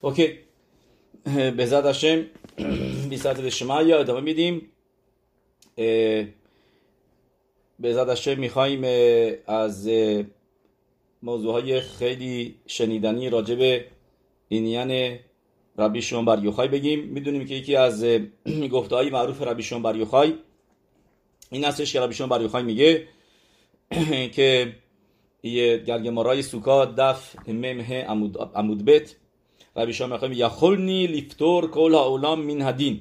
اوکی به زد هشم شما ادامه میدیم به زد هشم میخواییم از موضوع های خیلی شنیدنی راجب به اینیان ربی شون بر یوخای بگیم می‌دونیم که یکی از گفته های معروف ربی شون بر یوخای این هستش که ربی شون بر یوخای میگه که یه گرگمارای سوکا دف ممه عمود, عمود بیت ربی شام می‌خوایم یخلنی لیفتور کل اولام مین هدین.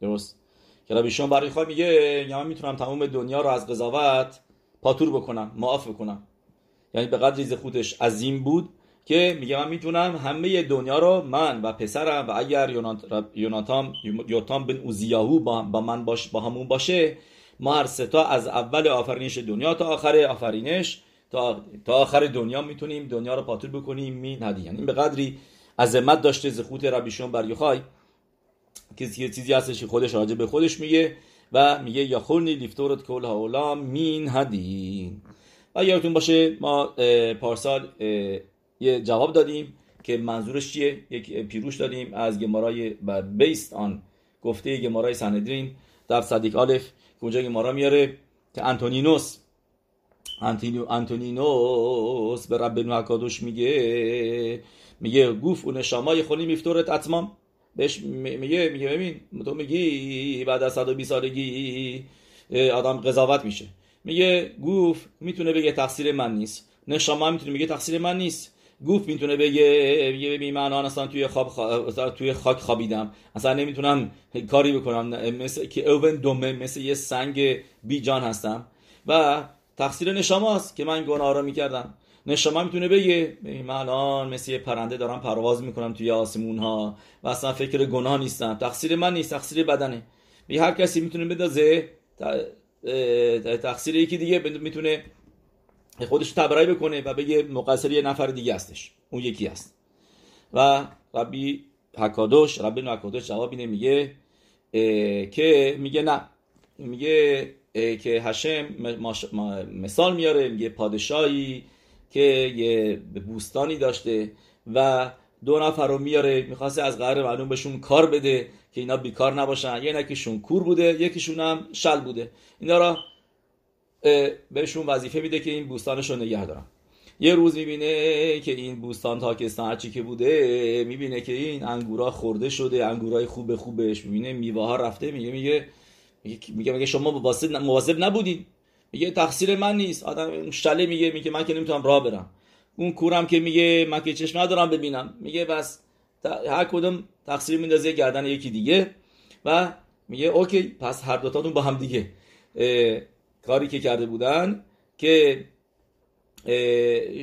درست؟ که ربی شام برای خواهی میگه یا من می‌تونم تمام دنیا رو از قضاوت پاتور بکنم معاف بکنم. یعنی به قدر ریز خودش عظیم بود که میگه من می‌تونم همه دنیا رو من و پسرم و اگر یوناتام یوتام بن اوزیاهو با, من باش با همون باشه ما هر ستا از اول آفرینش دنیا تا آخر آفرینش تا, تا آخر دنیا می‌تونیم دنیا رو پاتور بکنیم می ندی. یعنی به قدری عظمت داشته زخوت ربیشون بر یوخای که چیزی هستش که خودش راجع به خودش میگه و میگه یا خورنی لیفتورت کل هاولا مین هدین. و یادتون باشه ما پارسال یه جواب دادیم که منظورش چیه؟ یک پیروش دادیم از گمارای بیست آن گفته گمارای سندرین در صدیق آلف. که اونجا گمارا میاره؟ که انتونینوس انتونینوس به رب اکادوش میگه میگه گوف اون شمای خونی میفتورت اتمام. بهش میگه میگه ببین تو میگی بعد از 120 سالگی آدم قضاوت میشه. میگه گوف می‌تونه بگه تقصیر من نیست. نشما می‌تونه بگه تقصیر من نیست. گوف می‌تونه بگه میگه ببین من اصلا توی خواب توی خاک خوابیدم. اصلا نمی‌تونم کاری بکنم. مثل که اوون دومه مثل یه سنگ بی جان هستم. و تقصیر نشماست که من گناه را می‌کردم. نشما می‌تونه بگه من الان مثل یه پرنده دارم پرواز می‌کنم توی آسمون ها و اصلا فکر گناه نیستم. تقصیر من نیست تقصیر بدنه. به هر کسی می‌تونه بدازه تقصیر یکی دیگه می‌تونه خودش تبرای بکنه و بگه مقصر یه نفر دیگه هستش. اون یکی هست. و ربی حکادوش ربی حکادوش جواب اینه میگه که میگه نه. میگه که هشم مثال میاره میگه پادشاهی که یه بوستانی داشته و دو نفر رو میاره می‌خواسته از قرار معلوم بهشون کار بده که اینا بیکار نباشن. یه نکیشون کور بوده یکیشون هم شل بوده. اینا را بهشون وظیفه میده که این بوستانش رو نگه دارن. یه روز می‌بینه که این بوستان تاکستان هرچی که بوده می‌بینه که این انگورا خورده شده انگورای خوب خوبش می‌بینه میوه ها رفته میگه میگه میگه میگه شما مواظب نبودین میگه تقصیر من نیست. آدم شله میگه میگه من که نمی‌تونم راه برم. اون کورم که میگه من که چشم ندارم ببینم. میگه بس هر کدوم تقصیر میندازه گردن یکی دیگه و میگه اوکی پس هر دوتاتون با هم دیگه. کاری که کرده بودن که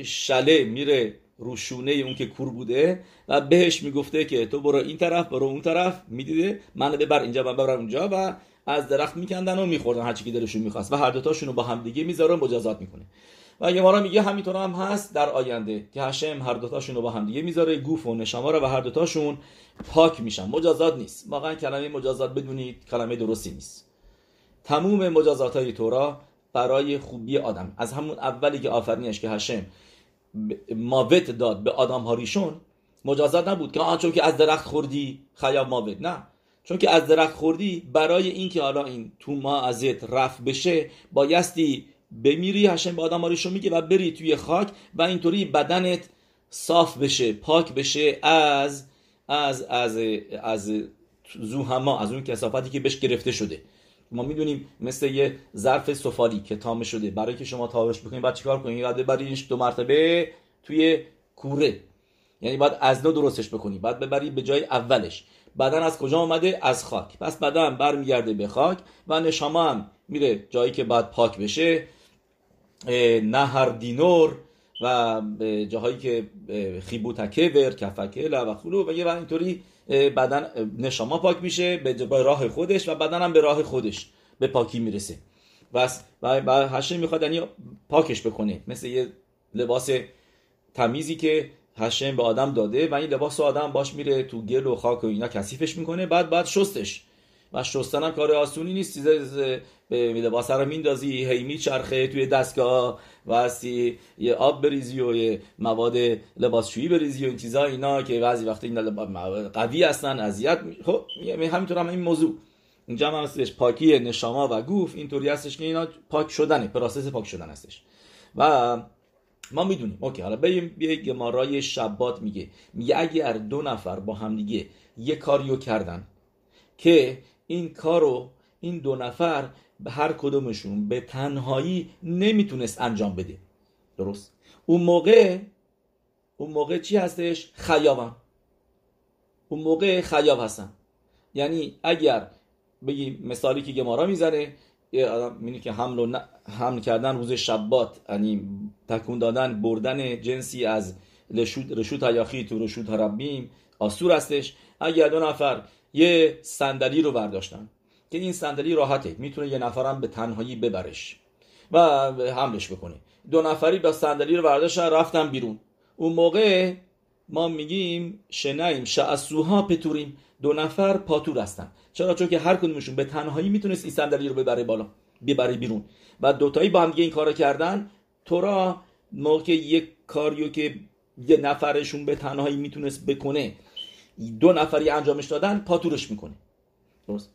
شله میره روشونه اون که کور بوده و بهش می‌گفته که تو برو این طرف برو اون طرف. می‌دیده من ببر اینجا من ببرم اونجا و از درخت میکندن و میخوردن هر چی که دلشون می‌خواست. و هر دوتاشون رو با هم دیگه می‌ذاره مجازات می‌کنه. و گمارا میگه همینطور هم هست در آینده که هشم هر دوتاشون رو با هم دیگه می‌ذاره گوف و نشما رو و هر دوتاشون پاک میشن. مجازات نیست. واقعا کلمه مجازات بدونید کلمه درستی نیست. تموم مجازات های تورا برای خوبی آدم. از همون اولی که آفرینش که هشم ماوت داد به آدم هاریشون مجازات نبود که آن چون که از درخت خوردی خیاب ماوت. نه. چون که از درخت خوردی برای اینکه حالا این تو ما ازت رفت بشه بایستی بمیری هشم به آدم رو میگه و بری توی خاک و اینطوری بدنت صاف بشه پاک بشه از از از از زوهما از اون کسافتی که بهش گرفته شده. ما می‌دونیم مثل یه ظرف سفالی که تامه شده. برای که شما تابش بکنید بعد چیکار کنید؟ بعد ببریش دو مرتبه توی کوره. یعنی باید از نو درستش بکنی بعد ببری به جای اولش. بدن از کجا آمده از خاک. پس بدن برمیگرده به خاک و نشما هم میره جایی که باید پاک بشه نهر دینور و جاهایی که خیبوتکه ور کفکه و خلو و یه اینطوری بدن نشما پاک میشه به راه خودش و بدن هم به راه خودش به پاکی می‌رسه. بس و هشه می‌خواد یعنی پاکش بکنه. مثل یه لباس تمیزی که هشم به آدم داده و این لباس آدم باش میره تو گل و خاک و اینا کثیفش می‌کنه. بعد بعد شستش. و شستن هم کار آسونی نیست. به لباس رو میندازی هی میچرخه توی دستگاه و هستی. یه آب بریزی و یه مواد لباسشویی بریزی و این چیزا اینا که بعضی وقتی این قوی هستن اذیت خب همینطور هم این موضوع. اینجا هم هستش. پاکی נשמה و גוף اینطوری هستش که اینا پاک شدنه process پاک شدن هستش. و ما می‌دونیم. OK حالا بریم یه גמרא ی שבת میگه. میگه اگر دو نفر با همدیگه یه کاریو کردن که این کارو این دو نفر به هر کدومشون به تنهایی نمی‌تونست انجام بده. درست؟ اون موقع اون موقع چی هستش؟ خیابن اون موقع خیاب هستن. یعنی اگر بگی مثالی که گمارا می‌زنه یه آدم که حمل, و حمل کردن روز شبات یعنی تکون دادن بردن جنسی از رشود رشود هیاخی تو رشود ربیم آسور هستش. اگر دو نفر یه صندلی رو برداشتن که این صندلی راحته می‌تونه یه نفرم به تنهایی ببرش و حملش بکنه. دو نفری با صندلی رو برداشتن رفتن بیرون. اون موقع ما میگیم شنایم شعسوها پتوریم. دو نفر پاتور هستن. چرا؟ چون که هر کدومشون به تنهایی می‌تونست این صندلی رو ببره بالا ببره بیرون. و دوتایی با هم این کارو کردن. تو را موقع یک کاریو که یه نفرشون به تنهایی می‌تونست بکنه دو نفری انجامش دادن پاتورش می‌کنه. درست؟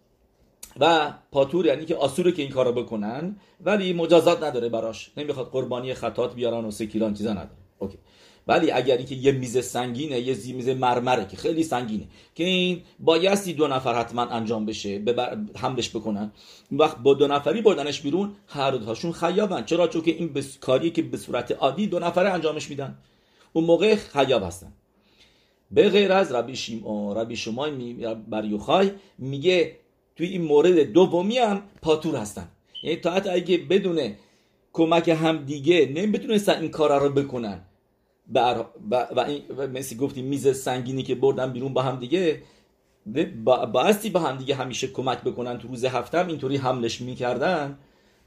و پاتور یعنی که آسوره که این کارو بکنن ولی مجازات نداره براش. نمی‌خواد قربانی خطات بیارن و سکیلان چیزا نداره. اوکی. ولی اگر اینکه یه میز سنگینه یه زی میز مرمره که خیلی سنگینه که این بایستی دو نفر حتما انجام بشه ببر... حملش بکنن. وقت با دو نفری بردنش بیرون هر دوتاشون خیابن. چرا؟ چون که این بس... کاری که به صورت عادی دو نفره انجامش میدن. اون موقع خیاب هستن. به غیر از ربی شیمون ربی شمای می... بر میگه توی این مورد دومی هم پاتور هستن. یعنی تا حتی اگه بدون کمک هم دیگه نمی‌تونستن این کارا رو بکنن. بر و, این مثل گفتیم میز سنگینی که بردن بیرون با هم دیگه بایستی با هم دیگه همیشه کمک بکنن تو روز هفته هم اینطوری حملش می‌کردن.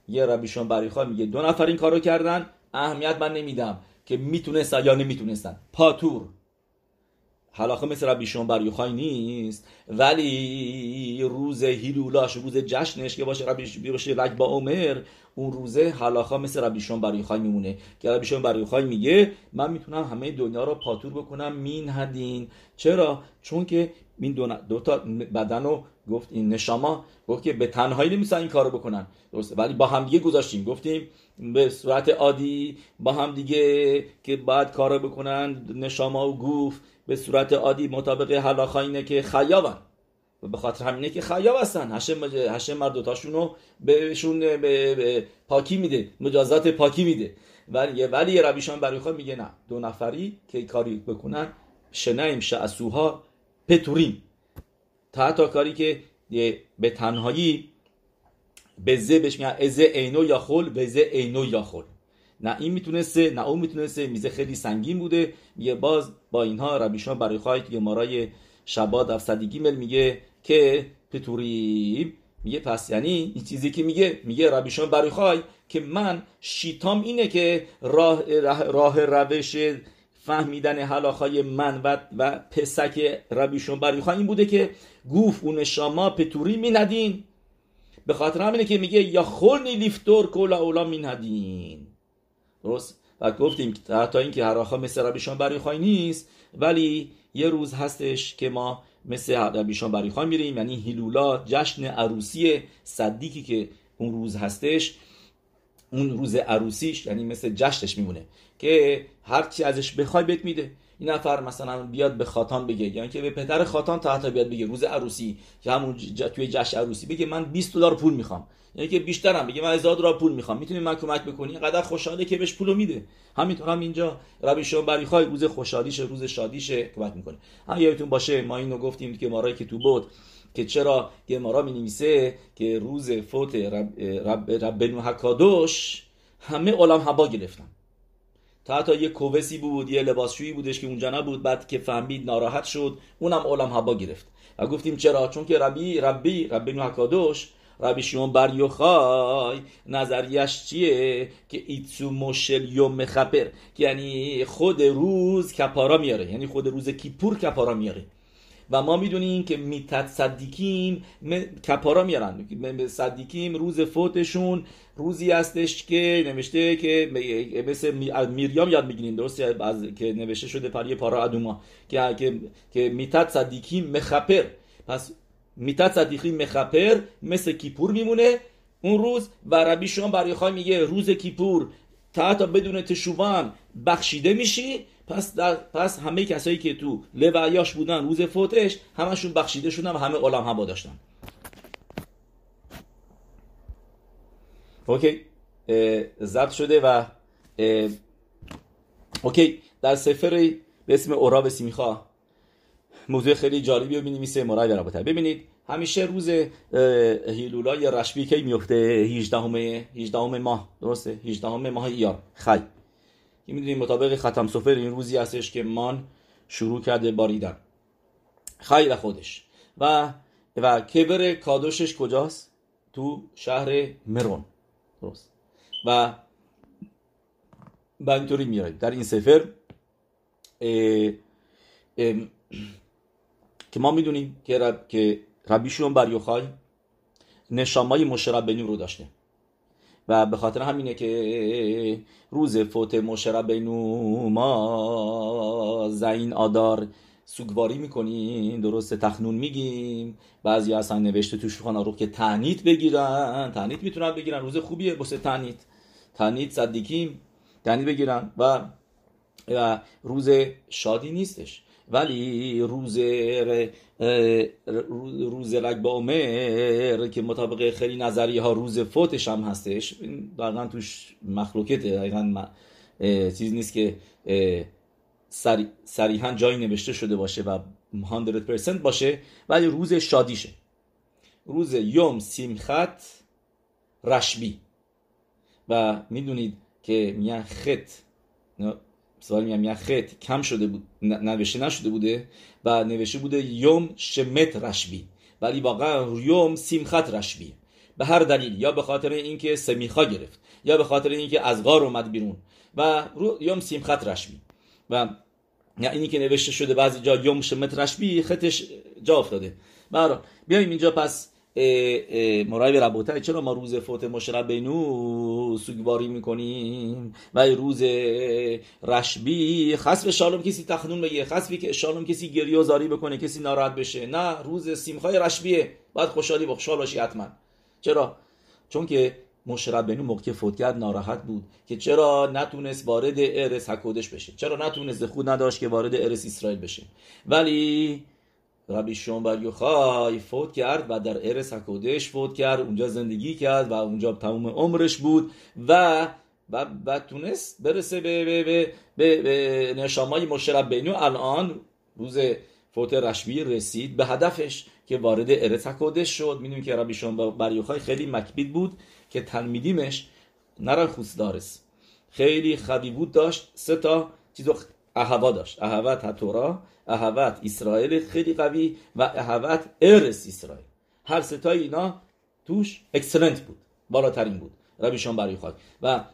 یه ربیشون بری میگه دو نفر این کارو کردن اهمیت من نمیدم که می‌تونستن یا نمی‌تونستن. پاتور. حلاخه مثل ربی بر یوخای نیست. ولی روز هیلولاش روز جشنش که باشه ربی باشه لک با عمر اون روزه حلاخا مثل ربی بر یوخای میمونه. که ربی بر یوخای میگه من می‌تونم همه دنیا رو پاتور بکنم مین هدین. چرا؟ چون که این دو, دو تا بدن رو گفت این نشاما گفت که به تنهایی نمیسن این کارو بکنن. درسته. ولی با هم دیگه گذاشتیم. گفتیم به صورت عادی با هم دیگه که باید کارو بکنن. نشاما و گوف به صورت عادی مطابق حلاخا اینه که خیابن. و به خاطر همینه که خیاب هستن. هشم هشم مردوتاشون رو بهشون به, به پاکی میده. مجازات پاکی میده. ولی ولی ربیشان برای میگه نه. دو نفری که کاری بکنن شنایم شعسوها پتوریم. تا حتی کاری که به تنهایی به زه بهش میگن ازه اینو یا خل به زه اینو یا خل. نه این می‌تونسته نه اون می‌تونسته. میزه خیلی سنگین بوده. میگه باز با اینها ربیشان برای خواهید که مارای شباد افسدی مل میگه که پتوری میگه پس یعنی این چیزی که میگه میگه ربیشان برای خواهی که من شیتام اینه که راه, راه روش فهمیدن حلاخای من و, و پسک ربیشون برای این بوده که گوف اون شما پتوری می ندین به خاطر همینه که میگه یا خورنی لیفتور کولا اولا می ندین درست؟ و گفتیم تا اینکه هراخا مثل ربیشان برای نیست ولی یه روز هستش که ما مثل ربیشان برای میریم. یعنی هیلولا جشن عروسی صدیکی که اون روز هستش اون روز عروسیش یعنی مثل جشنش میمونه. که هر چی ازش بخوای بهت میده. این نفر مثلا بیاد به خاتان بگه یعنی که به پدر خاتان تا حتی بیاد بگه روز عروسی که همون توی جشن عروسی بگه من 20 دلار پول می‌خوام. یعنی که بیشترم بگه من 1000 دلار پول می‌خوام. می‌تونی من کمک بکنی؟ اینقدر خوشحاله که بهش پولو میده. همینطور هم اینجا ربی بری خواهی روز خوشحالیشه روز شادیشه کمک می‌کنه هم یادتون باشه ما اینو گفتیم که مارای که تو بود که چرا گمارا می نویسه که روز فوت رب, رب, رب, رب همه عالم هوا گرفتن. تا حتی یه کووسی بود یه لباسشویی بودش که اونجا نبود. بعد که فهمید ناراحت شد اونم عالم هوا گرفت. و گفتیم چرا؟ چون که ربی ربی ربی حکادوش ربی شیون بر یوخای نظریش چیه؟ که ایتسو مشل یوم یعنی خود روز کپارا میاره. یعنی خود روز کیپور کپارا میاره. و ما می‌دونیم که میتت صدیکیم کپارا میارن. صدیکیم روز فوتشون روزی هستش که نوشته که مثل میریام یاد می‌گیریم. درست از که نوشته شده پر پارا ادوما. که که که میتت صدیکیم مخپر. پس میتت صدیقی مخپر مثل کیپور میمونه اون روز و ربی شما برای میگه روز کیپور تا تا بدون تشوبان بخشیده میشی. پس در پس همه کسایی که تو لوعیاش بودن روز فوتش همشون بخشیده شدن و همه علم هوا داشتن. اوکی. ضبط شده و اوکی. در سفر به اسم اوراب سیمیخا موضوع خیلی جالبی رو می‌نویسه. مرای رابطه ببینید همیشه روز هیلولای رشبی که میفته 18 18 ماه. درسته؟ 18 ماه ایار. خی که می‌دونیم مطابق ختم سفر این روزی هستش که مان شروع کرده باریدن خیلی خودش. و و کبر کادوشش کجاست؟ تو شهر مرون. درست. و و اینطوری میاره در این سفر که ما می‌دونیم که, رب... که ربی شون بر نشامای مشرب رو داشته. و به خاطر همینه که روز فوت مشربینو ما زین آدار سوگواری می‌کنیم درست تخنون میگیم. بعضی اصلا نوشته تو شوخان رو که تنیت بگیرن. تنیت می‌تونن بگیرن. روز خوبیه بسه تنیت. تنیت صدیکیم تنیت بگیرن. و و روز شادی نیستش. ولی روز روز رگ با عمر که مطابق خیلی نظری ها روز فوتش هم هستش دقیقا توش مخلوقته دقیقا چیز نیست که صریحا جایی نوشته شده باشه و 100% باشه ولی روز شادیشه. روز یوم سیمخت رشبی. و می‌دونید که میان خط سوال میگم یه خط کم شده بود نوشته نشده بوده و نوشته بوده یوم شمت رشبی ولی واقعا یوم سیمخت رشبی به هر دلیل یا به خاطر اینکه سمیخا گرفت یا به خاطر اینکه از غار اومد بیرون و یوم سیمخت رشبی و یا اینی که نوشته شده بعضی جا یوم شمت رشبی خطش جا افتاده بیایم اینجا پس مرای ربوته چرا ما روز فوت مشرب بینو سوگواری می‌کنیم؟ و روز رشبی خصف شالوم کسی تخنون بگه خصفی که شالوم کسی گریه زاری بکنه کسی ناراحت بشه. نه روز سیمخای رشبیه. باید خوشحالی و خوشحال باشی حتما. چرا؟ چون که مشرب بینو موقع فوت کرد ناراحت بود که چرا نتونست وارد ارس حکودش بشه؟ چرا نتونست خود نداشت که وارد ارس اسرائیل بشه؟ ولی ربی شون بر یوخای فوت کرد و در ارس حکودش فوت کرد اونجا زندگی کرد و اونجا تمام عمرش بود و و, و تونست برسه به, به, به, به, به نشامای مشرب بینو الان روز فوت رشبی رسید به هدفش که وارد ارس حکودش شد. می‌دونیم که ربی شون بر یوخای خیلی مکبید بود که تلمیدیمش نرا خوس دارس خیلی خبی بود داشت سه تا چیزو اهوا داشت. اهوت هتورا اهوت اسرائیل خیلی قوی و اهوت ارس اسرائیل. هر ستای اینا توش اکسلنت بود بالاترین بود. ربیشان برای خواهد و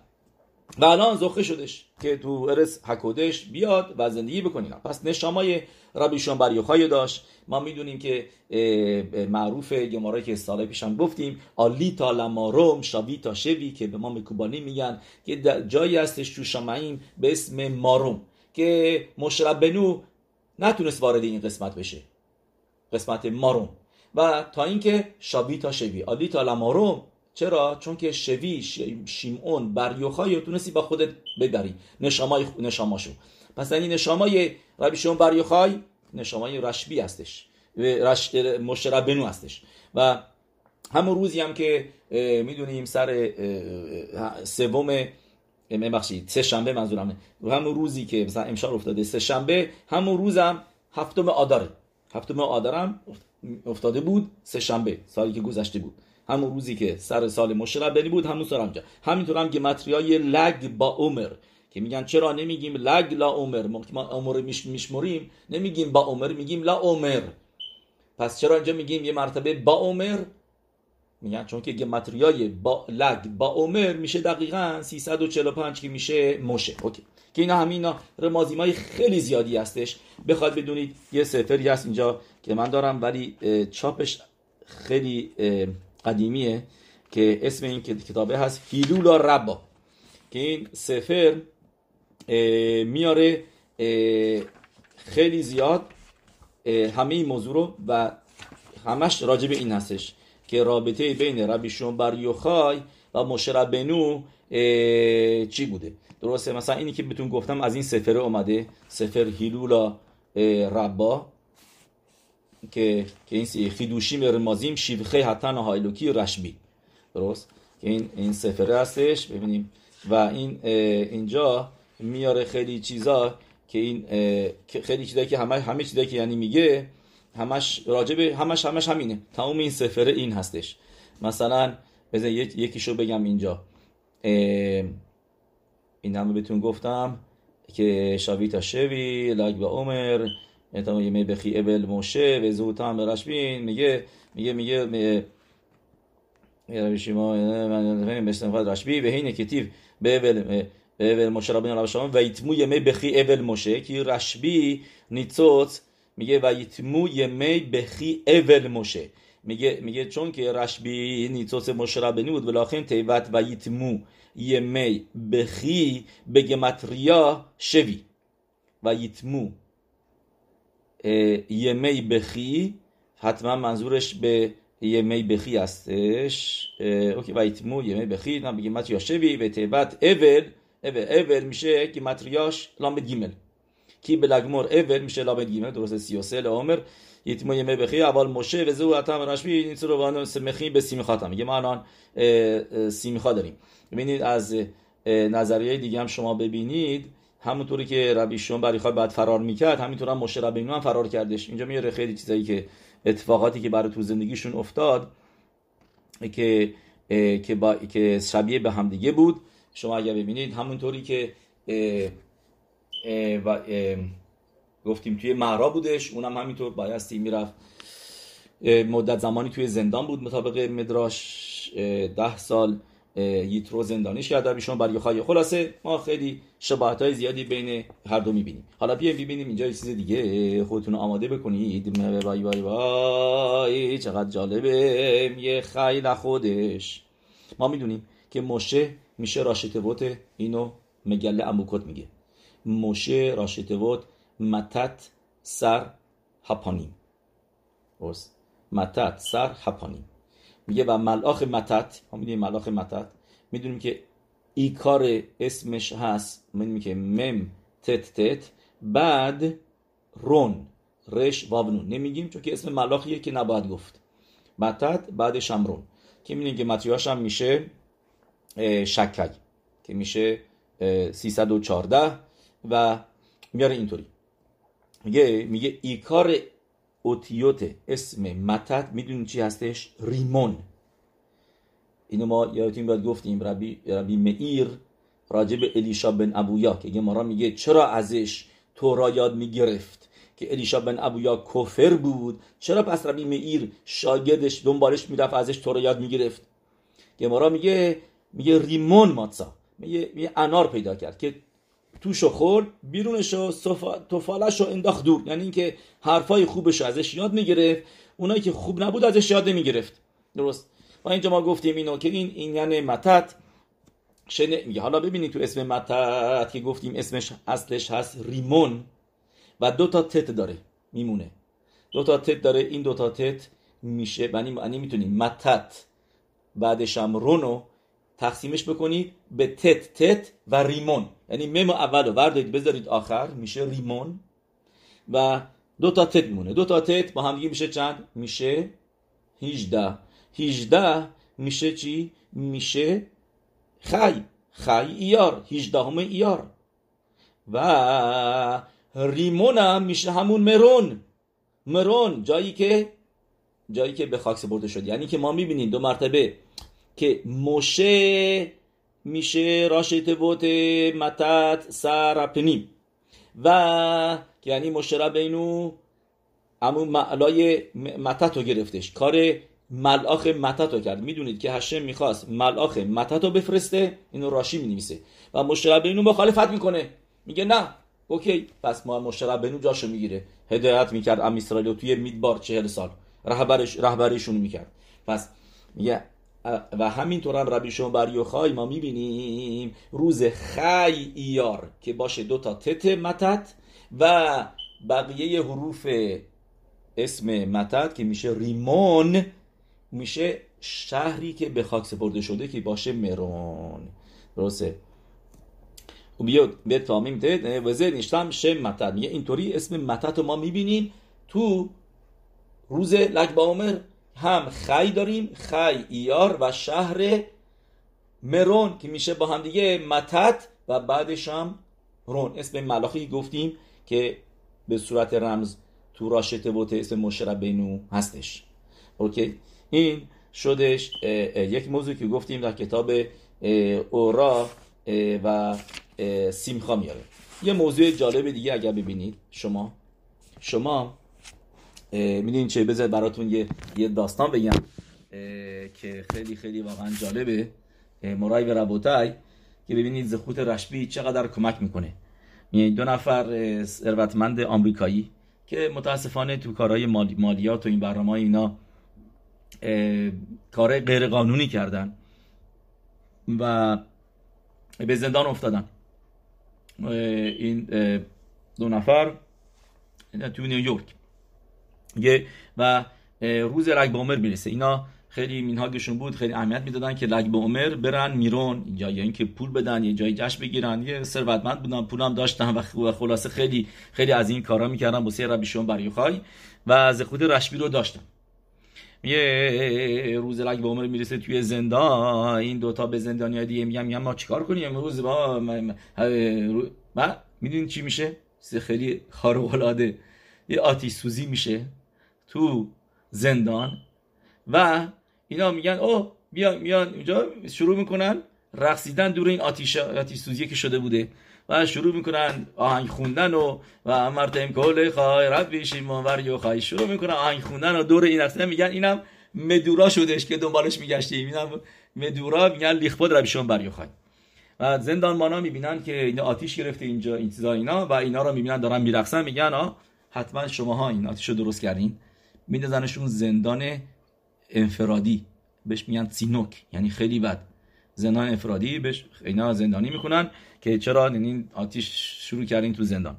و الان زخه شدش که تو ارس حکودش بیاد و زندگی بکنیم پس نشامای ربیشان بر داشت. ما می‌دونیم که معروف گمارای که سال پیشم گفتیم آلیتا لماروم تا شوی که به ما مکوبانی میگن که جایی هستش تو شمعیم به اسم ماروم که مشرب بنو نتونست وارد این قسمت بشه. قسمت ماروم و تا اینکه شابی تا شوی. عادی تا لماروم چرا؟ چون که شوی شیمون بر یوخای تونستی با خودت ببری. نشامای نشاماشو. پس این نشامای ربی شیمون بر یوخای نشامای رشبی هستش. رش مشرب بنو هستش. و همون روزی هم که می‌دونیم سر سوم ببخشید سه شنبه منظورمه. همون روزی که مثلا امشار افتاده سه شنبه همون روزم هفتم آداره هفتم آدارم افتاده بود سه شنبه سالی که گذشته بود. همون روزی که سر سال مشربنی بود همون سال همجا همینطور هم گمتریای لگ با عمر که میگن چرا نمیگیم لگ لا عمر؟ ما عمر میش میشمریم نمیگیم با عمر میگیم لا عمر. پس چرا اینجا میگیم یه مرتبه با عمر؟ میگن؟ چون که گمتریای با لگ با عمر میشه دقیقا 345 که میشه مشه. اوکی. که اینا همینا رمازیم های خیلی زیادی هستش. بخواد بدونید یه سفری هست اینجا که من دارم ولی چاپش خیلی قدیمیه که اسم این کتابه هست هیلولا ربا. که این سفر میاره خیلی زیاد همه این موضوع رو و همش راجب این هستش. که رابطه بین ربی بر یوخای و مشرب بنو چی بوده؟ درسته؟ مثلا اینی که بهتون گفتم از این سفر اومده سفر هیلولا ربا که که این خیدوشی مرمازیم شیوخه حتی هایلوکی رشبی درست؟ که این این سفره هستش ببینیم. و این اینجا میاره خیلی چیزا که این خیلی چیزایی که همه همه چیزایی که یعنی میگه همش راجب همش همش همینه. تمام این سفره این هستش. مثلا بذار یکیشو بگم اینجا. این همه بهتون گفتم که شاویتا شوی لاگ و عمر تا یه بخی ابل موشه و زوتا هم برشبین میگه میگه میگه میگه میگه شما من بشتم رشبی. به این کتیب به اول به اول موشه را بین شما و یتمو یمه بخی اول موشه. که رشبی نیتوت میگه و یتمو یمه بخی اول موشه. میگه میگه چون که رشبی نیتوت موشه را بنی بود ولاخین تیوت و یتمو یمه بخی به گمتریا شوی. و یتمو یمی بخی حتما منظورش به یمی بخی هستش. اوکی و ایتمو یمی بخی نه مت یاشوی و تیبت اول اول اول که متریاش لام گیمل درست 33 عمر یتمو یمی بخی اول مشه و زو اتم رشمی. این رو وانو سمخی به سیمی خاتم میگه. ما الان سیمی داریم. ببینید از نظریه دیگه هم شما ببینید. همونطوری که ربی شون برای بعد فرار می‌کرد همینطور هم مشه ربی هم فرار کردش. اینجا میاره خیلی چیزایی که اتفاقاتی که برای تو زندگیشون افتاد که که با که شبیه به همدیگه بود. شما اگر ببینید همونطوری که و گفتیم توی معرا بودش اونم همینطور بایستی می‌رفت. مدت زمانی توی زندان بود مطابق مدراش. ده سال یترو زندانیش کرده بیشون برای خواهی. خلاصه ما خیلی شباهت های زیادی بین هر دو می‌بینیم. حالا بیایم ببینیم اینجا یه چیز دیگه خودتون آماده بکنید. وای وای وای چقدر جالبه. یه خیلی خودش. ما می‌دونیم که مشه میشه راشتوت اینو مگله اموکت میگه. مشه راشتوت متت سر هپانیم متت سر هپانیم میگه و ملاخ متت ما می‌دونیم ملاخ متت می‌دونیم که ای کار اسمش هست می‌دونیم که مم تت تت بعد رون رش وابنون. نمیگیم چون که اسم ملاخیه که نباید گفت. متت بعدش هم رون. که می‌دونیم که متیاش هم میشه شکک که میشه 314 و میاره اینطوری. میگه میگه ای کار اوتیوت اسم متت می‌دونید چی هستش؟ ریمون. اینو ما یادتون باید گفتیم ربی, ربی مئیر راجب الیشا بن ابویا که را میگه چرا ازش تورا یاد می‌گرفت؟ که الیشا بن ابویا کفر بود چرا پس ربی مئیر شاگردش دنبالش می‌رفت ازش تورا یاد می‌گرفت؟ را میگه میگه ریمون ماتسا. میگه, میگه انار پیدا کرد که توشو خورد بیرونشو توفالشو انداخت دور. یعنی اینکه حرفای خوبش ازش یاد می‌گرفت. اونایی که خوب نبود ازش یاد نمی‌گرفت. درست. ما اینجا ما گفتیم اینو که این این یعنی متت. شنه میگه حالا ببینید تو اسم متت که گفتیم اسمش اصلش هست ریمون و دو تا تت داره میمونه. دو تا تت داره این دو تا تت میشه. یعنی می‌تونیم متت بعدش هم رونو تقسیمش بکنید به تت تت و ریمون. یعنی مم اول رو بردارید بذارید آخر میشه ریمون. و دو تا تت میمونه. دو تا تت با هم میشه چند؟ میشه 18 18 میشه چی؟ میشه خی. خی ایار. 18 همه ایار. و ریمون هم میشه همون مرون. مرون. جایی که جایی که به خاک سپرده شد. یعنی که ما می‌بینیم دو مرتبه که مشه میشه راشت بوت متت سرپنیم و یعنی مشه بینو همون معلای متت رو گرفتش. کار ملاخ متت رو کرد. می‌دونید که هشم می‌خواست ملاخ متت رو بفرسته اینو راشی می‌نویسه. و مشه بینو مخالفت می‌کنه. میگه نه اوکی. پس ما مشرب بنو جاشو می‌گیره. هدایت می‌کرد ام اسرائیل توی میدبار چهل سال. رهبرش رهبریشون می‌کرد. پس میگه و همینطور هم ربی شما بر یوخای ما می‌بینیم روز خی ایار که باشه دو تا تت متت و بقیه حروف اسم متت که میشه ریمون میشه شهری که به خاک سپرده شده که باشه مرون. درسته؟ و بیاد به تامیم ده وزه نیشتم شه متت. میگه اینطوری اسم متت رو ما می‌بینیم تو روز لک با عمر هم خی داریم خی ایار و شهر مرون که میشه با هم دیگه متت و بعدش هم رون. اسم ملاخی گفتیم که به صورت رمز تو راشته بوته اسم مشرب بینو هستش. اوکی. این شدش یک موضوع که گفتیم در کتاب اورا و سیمخا میاره. یه موضوع جالب دیگه اگر ببینید شما. شما می‌دونین چه بذار براتون یه, یه داستان بگم. که خیلی خیلی واقعا جالبه. مرای و ربوتای که ببینید زخوت رشبی چقدر کمک می‌کنه. یعنی دو نفر ثروتمند آمریکایی که متاسفانه تو کارهای مالیات و این برنامه اینا کار غیر قانونی کردن و به زندان افتادن. این دو نفر تو نیویورک. و روز رگ به عمر می‌رسه. اینا خیلی مینهاگشون بود خیلی اهمیت می‌دادن که لگ به عمر برن میرون. یا یا اینکه پول بدن یه جای جشن بگیرن. یه ثروتمند بودن پولم داشتن و خلاصه خیلی خیلی از این کارا می‌کردن. واسه ربیشون بریوخای و از خود رشبی رو داشتن. یه روز لگ به عمر می‌رسه توی زندان. این دوتا به زندانی دیگه میگم ما چیکار کنیم امروز؟ با ما می‌دونین چی میشه؟ خیلی خارق العاده یه آتیش سوزی میشه. تو زندان و اینا میگن او بیان میان اینجا شروع می‌کنن رقصیدن دور این آتیش آتیش سوزی که شده بوده و شروع می‌کنن آهنگ خوندن و و امرتم کل خای رب شیمون یو خای شروع می‌کنن آهنگ خوندن و دور این رقصیدن. میگن اینم مدورا شدش که دنبالش میگشتیم. اینم مدورا میگن لیخباد رب شیمون بر خای و زندان مانا می‌بینن که این آتیش گرفته اینجا این چیزا اینا. و اینا رو می‌بینن دارن میرقصن. میگن آ حتما شماها این آتیش رو درست کردین. میندازنشون زندان انفرادی. بهش میگن سینوک یعنی خیلی بد. زندان انفرادی بهش اینا زندانی می‌کنن که چرا یعنی آتیش شروع کردین تو زندان.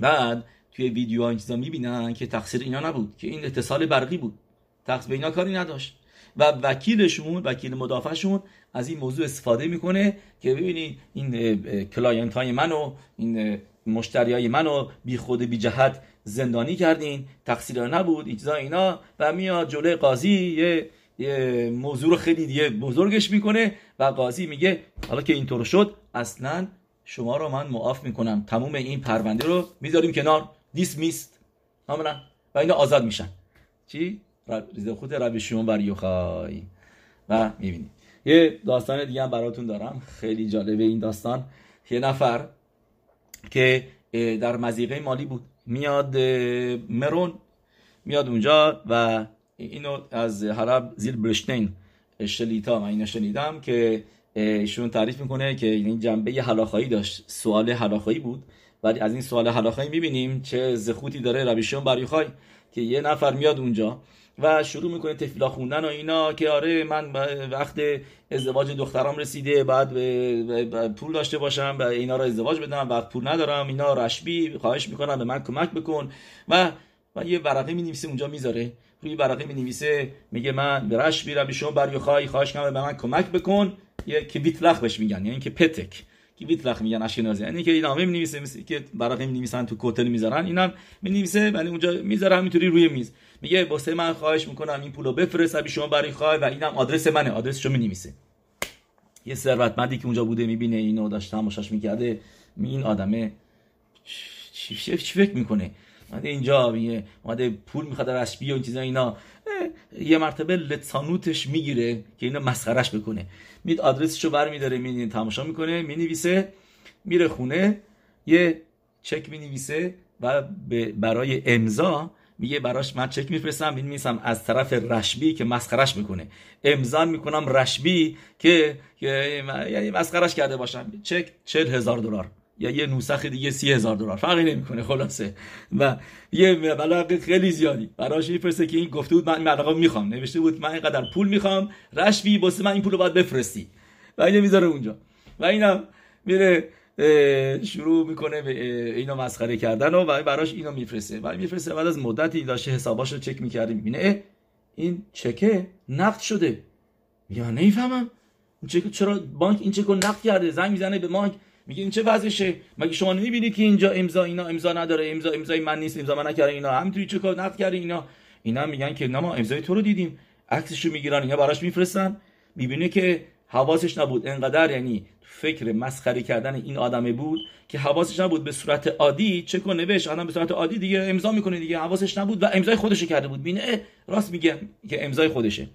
بعد توی ویدیو این چیزا می‌بینن که تقصیر اینا نبود که این اتصال برقی بود. تقصیر به اینا کاری نداشت. و وکیلشون وکیل مدافعشون از این موضوع استفاده می‌کنه که ببینید این client های منو این مشتری های منو بی خود بی جهت زندانی کردین تقصیر نبود این اینا. و میاد جلوی قاضی یه, یه موضوع رو خیلی دیگه بزرگش می‌کنه و قاضی میگه حالا که اینطور شد اصلا شما رو من معاف می‌کنم. تموم این پرونده رو می‌ذاریم کنار. dismissed کاملا و اینا آزاد میشن. چی؟ ریزه خود روی شما بر یوخای. و می‌بینید یه داستان دیگه هم براتون دارم. خیلی جالبه این داستان. یه نفر که در مزیقه مالی بود. میاد مرون میاد اونجا و اینو از حرب زیل برشتین شلیتا من اینو شنیدم که ایشون تعریف می‌کنه که این جنبه حلاخایی داشت سوال حلاخایی بود. ولی از این سوال حلاخایی می‌بینیم چه زخوتی داره ربیشون بریخای که یه نفر میاد اونجا. و شروع می‌کنه تفیلا خوندن و اینا که آره من وقت ازدواج دخترام رسیده بعد پول داشته باشم و اینا را ازدواج بدم وقت پول ندارم اینا رشبی خواهش می‌کنم به من کمک بکن. و و یه ورقه می نویسه اونجا می‌ذاره. روی ورقه می نویسه میگه من به رشبی را به شما خواهش کنم به من کمک بکن. یه که بیتلخ بهش میگن یعنی که پتک. که بیتلخ میگن اشکنازی. یعنی که این نامه می نویسه که ورقه می نویسن تو کوتل می‌ذارن اینم می نویسه ولی اونجا می‌ذاره همینطوری روی میز. میگه واسه من خواهش می‌کنم این پولو بفرست ابی شما برای خواه و اینم آدرس منه. آدرسشو می‌نویسه. یه ثروتمندی که اونجا بوده می‌بینه اینو داشت تماشاش می‌کرده این آدمه چی, چی فکر می‌کنه؟ اومده اینجا میگه اومده پول می‌خواد از و این چیزا اینا. یه مرتبه لتسانوتش می‌گیره که اینو مسخرش بکنه. مید آدرسشو برمیداره می تماشا می‌کنه می‌نویسه میره خونه یه چک می‌نویسه و برای امضا میگه براش من چک میفرستم این میسم از طرف رشبی که مسخرش می‌کنه. امضا می‌کنم رشبی که یعنی مسخرش کرده باشم. چک چل هزار دلار. یا یه نوسخ دیگه سی هزار دلار. فرقی نمی‌کنه خلاصه. و یه مبلغ خیلی زیادی. براش میفرسته که این گفته بود من مبلغ می‌خوام. نوشته بود من اینقدر پول می‌خوام رشوی واسه من این پول رو باید بفرستی. و اینو می‌ذاره اونجا. و اینم میره شروع می‌کنه به اینو مسخره کردن و براش اینو میفرسته. و میفرسته بعد از مدتی داشته حساباشو چک می‌کرده. می‌بینه این چکه نقد شده. یا نمی‌فهمم. چرا بانک این چک رو نقد کرده؟ زنگ می‌زنه به بانک. میگه این چه وضعشه؟ مگه شما نمی‌بینی که اینجا امضا اینا امضا نداره امضا امضای من نیست امضا من نکرده اینا؟ همینطوری چه کار نقد کرده اینا؟ اینا میگن که نه ما امضای تو رو دیدیم. عکسشو می‌گیرن اینا براش میفرستن. می‌بینه که حواسش نبود. انقدر یعنی فکر مسخره کردن این آدمه بود که حواسش نبود. به صورت عادی چه کنه؟ نوشت آدم به صورت عادی دیگه امضا می‌کنه دیگه. حواسش نبود و امضای خودش کرده بود. بینه راست میگه که امضای خودشه.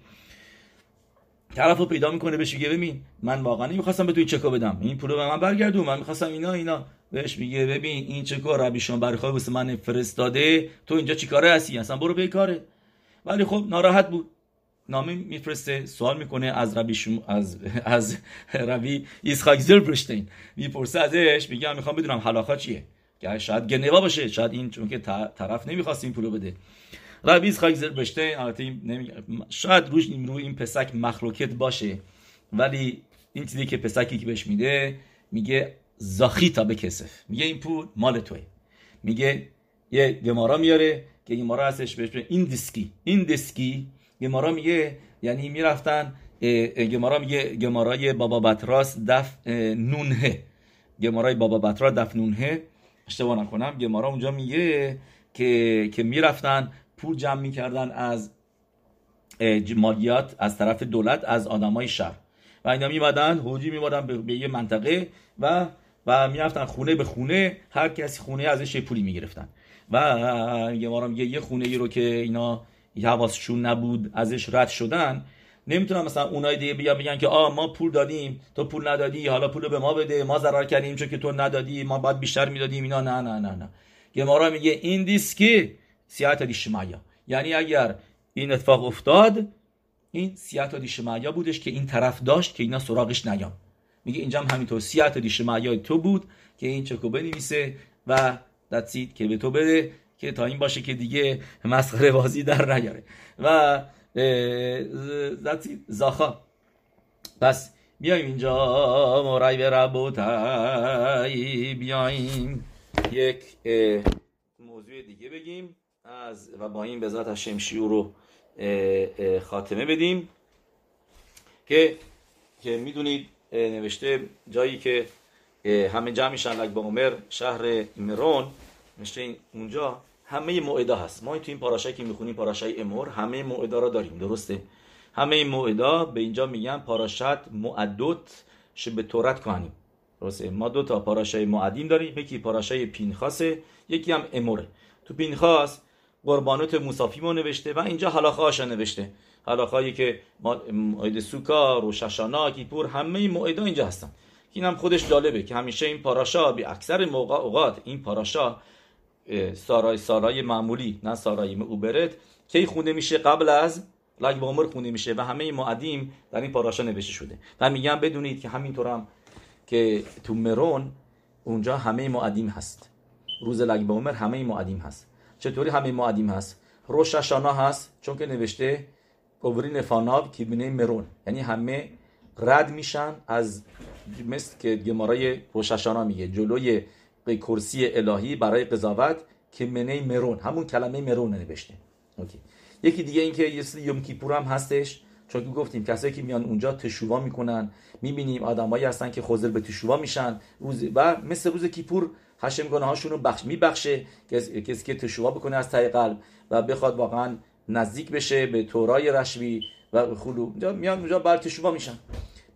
طرف رو پیدا می‌کنه بهش میگه ببین من واقعا نمی‌خواستم به تو این چکو بدم. این پولو به من برگردون من می‌خواستم اینا اینا. بهش میگه ببین این چکو ربیشون برای واسه من فرستاده. تو اینجا چیکاره هستی؟ اصلا برو به کاره. ولی خب ناراحت بود. نامه میفرسته سوال می‌کنه از ربی شم... از از ربی ایسخاک زربرشتین می‌پرسه ازش میگه می‌خوام بدونم حلاخا چیه. که شاید گنوا باشه شاید این چون که طرف نمی‌خواست این پولو بده. ربی ایسخاک زربرشتین البته نمی... شاید روش رو این پسک مخلوکت باشه ولی این چیزی که پسکی که بهش میده میگه زاخی تا به کسف. میگه این پول مال توی میگه یه گمارا میاره که این مارا هستش بهش این دیسکی. این دیسکی گمارا میگه یعنی می‌رفتن گمارا میگه گمارای بابا بطراس دف نونه گمارای بابا بطراس دف نونه اشتباه نکنم. گمارا اونجا میگه که که می‌رفتن پول جمع می‌کردن از مالیات از طرف دولت از آدمای شهر. و اینا میمدن حوجی میمدن به یه منطقه و و می‌رفتن خونه به خونه هر کسی خونه ازش پولی می‌گرفتن. و یه میگه یه خونه ای رو که اینا حواسشون نبود ازش رد شدن نمی‌تونن مثلا اونای دیگه بیان بگن که آ ما پول دادیم تو پول ندادی حالا پول به ما بده ما ضرر کردیم چون که تو ندادی ما باید بیشتر می‌دادیم اینا نه نه نه نه. گمارا میگه این دیسکی سیاحت دی شمایا یعنی اگر این اتفاق افتاد این سیاحت دی شمایا بودش که این طرف داشت که اینا سراغش نیام. میگه اینجا هم همینطور سیاحت دی شمایا تو بود که این چکو بنویسه و دتسید که به تو بده که تا این باشه که دیگه مسخره بازی در نیاره. و زاخا. پس بیایم اینجا مرای به بیایم. یک موضوع دیگه بگیم. از و با این به ذات شمشیو رو خاتمه بدیم که که می‌دونید نوشته جایی که همه جمع میشن با عمر شهر مرون نوشته اونجا همه موعدا هست. ما تو این پاراشایی که می‌خونیم پاراشای امور همه موعدا را داریم. درسته؟ همه موعدا به اینجا میگن پاراشت معدوت به تورت کهانیم درسته؟ ما دو تا پاراشای معدیم داریم. یکی پاراشای پینخاسه یکی هم اموره. تو پینخاس قربانوت موسافی ما نوشته و اینجا حلاخه نوشته. حلاخایی که موعد سوکا روششانا کیپور همه این موعدا اینجا هستن. این هم خودش جالبه که همیشه این پاراشا بی اکثر موقع اوقات این پاراشا سارای سارای معمولی نه سارای اوبرت کی خونده میشه قبل از لاگ بامر خونده میشه و همه معدیم در این پاراشا نوشته شده. و میگم بدونید که همینطور هم که تو مرون اونجا همه معدیم هست. روز لگ بامر همه معدیم هست. چطوری همه معدیم هست؟ روششانا هست چون که نوشته اوورین فاناب که بینه مرون. یعنی همه رد میشن از مثل که گمارای روششانا میگه. جلوی کرسی الهی برای قضاوت که منه مرون. همون کلمه مرون نوشته. OK. یکی دیگه اینکه یه יום כיפור هم هستش. چون که گفتیم کسایی که میان اونجا תשובה می‌کنن می‌بینیم آدمایی هستن که חוזר בתשובה میشن. روز و مثل روز כיפור השם گناهاشون رو بخش میبخشه کسی که תשובה بکنه از ته قلب و بخواد واقعا نزدیک بشه به תורה ی רשב"י و خلو اونجا میان اونجا בעל תשובה میشن.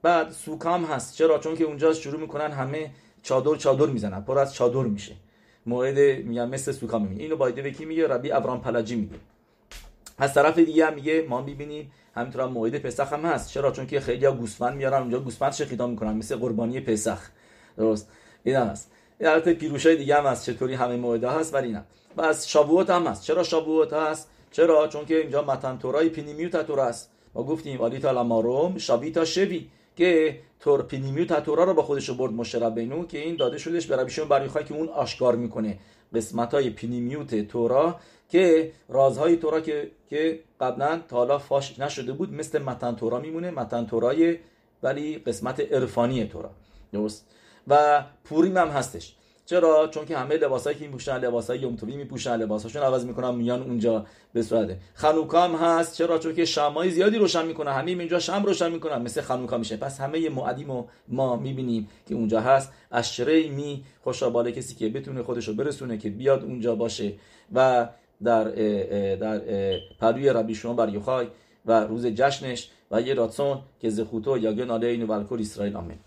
بعد סוכה م هست. چرا؟ چون که اونجا شروع می‌کنن همه چادر چادر می‌زنن. پر از چادر میشه. מועד میگم مثل סוכה میگه. اینو بایده به کی میگه؟ רבי אברהם פלאג'י میگه. از طرف دیگه هم میگه ما می‌بینیم همینطور هم מועד פסח هم هست. چرا؟ چون که خیلی گوسفند میارن اونجا گوسفند שחיטה می‌کنن؟ مثل قربانی פסח. درست. این هست. البته פירוש ای دیگه هم هست چطوری همه מועד ه هست ولی نه. و از שבועות هم هست. چرا שבועות هست؟ چرا؟ چون که اینجا מתן תורה ی פנימיות התורה است. ما گفتیم עלית למרום שבית שבי که تور پینیمیوت تورا رو با خودش برد مشرب بینو که این داده شدش به ربیشون بر که اون آشکار می‌کنه. قسمت های پینیمیوت تورا که رازهای تورا که که قبلا تا حالا فاش نشده بود مثل متن تورا میمونه. متن تورای ولی قسمت عرفانی تورا. درست؟ و پوریم هم هستش. چرا؟ چون که همه لباسایی که میپوشن لباسای یوم توی میپوشن لباساشون عوض می‌کنن میان اونجا به صورت خنوکا هست. چرا؟ چون که شمای زیادی روشن می‌کنن. همه اینجا شم روشن می‌کنن. مثل خنوکا میشه. پس همه معدیم و ما می‌بینیم که اونجا هست. اشره می خوشا کسی که بتونه خودشو برسونه که بیاد اونجا باشه و در در پلوی ربی شما بر یوخای و روز جشنش و یه راتسون که زخوتو یا و اسرائیل. آمین.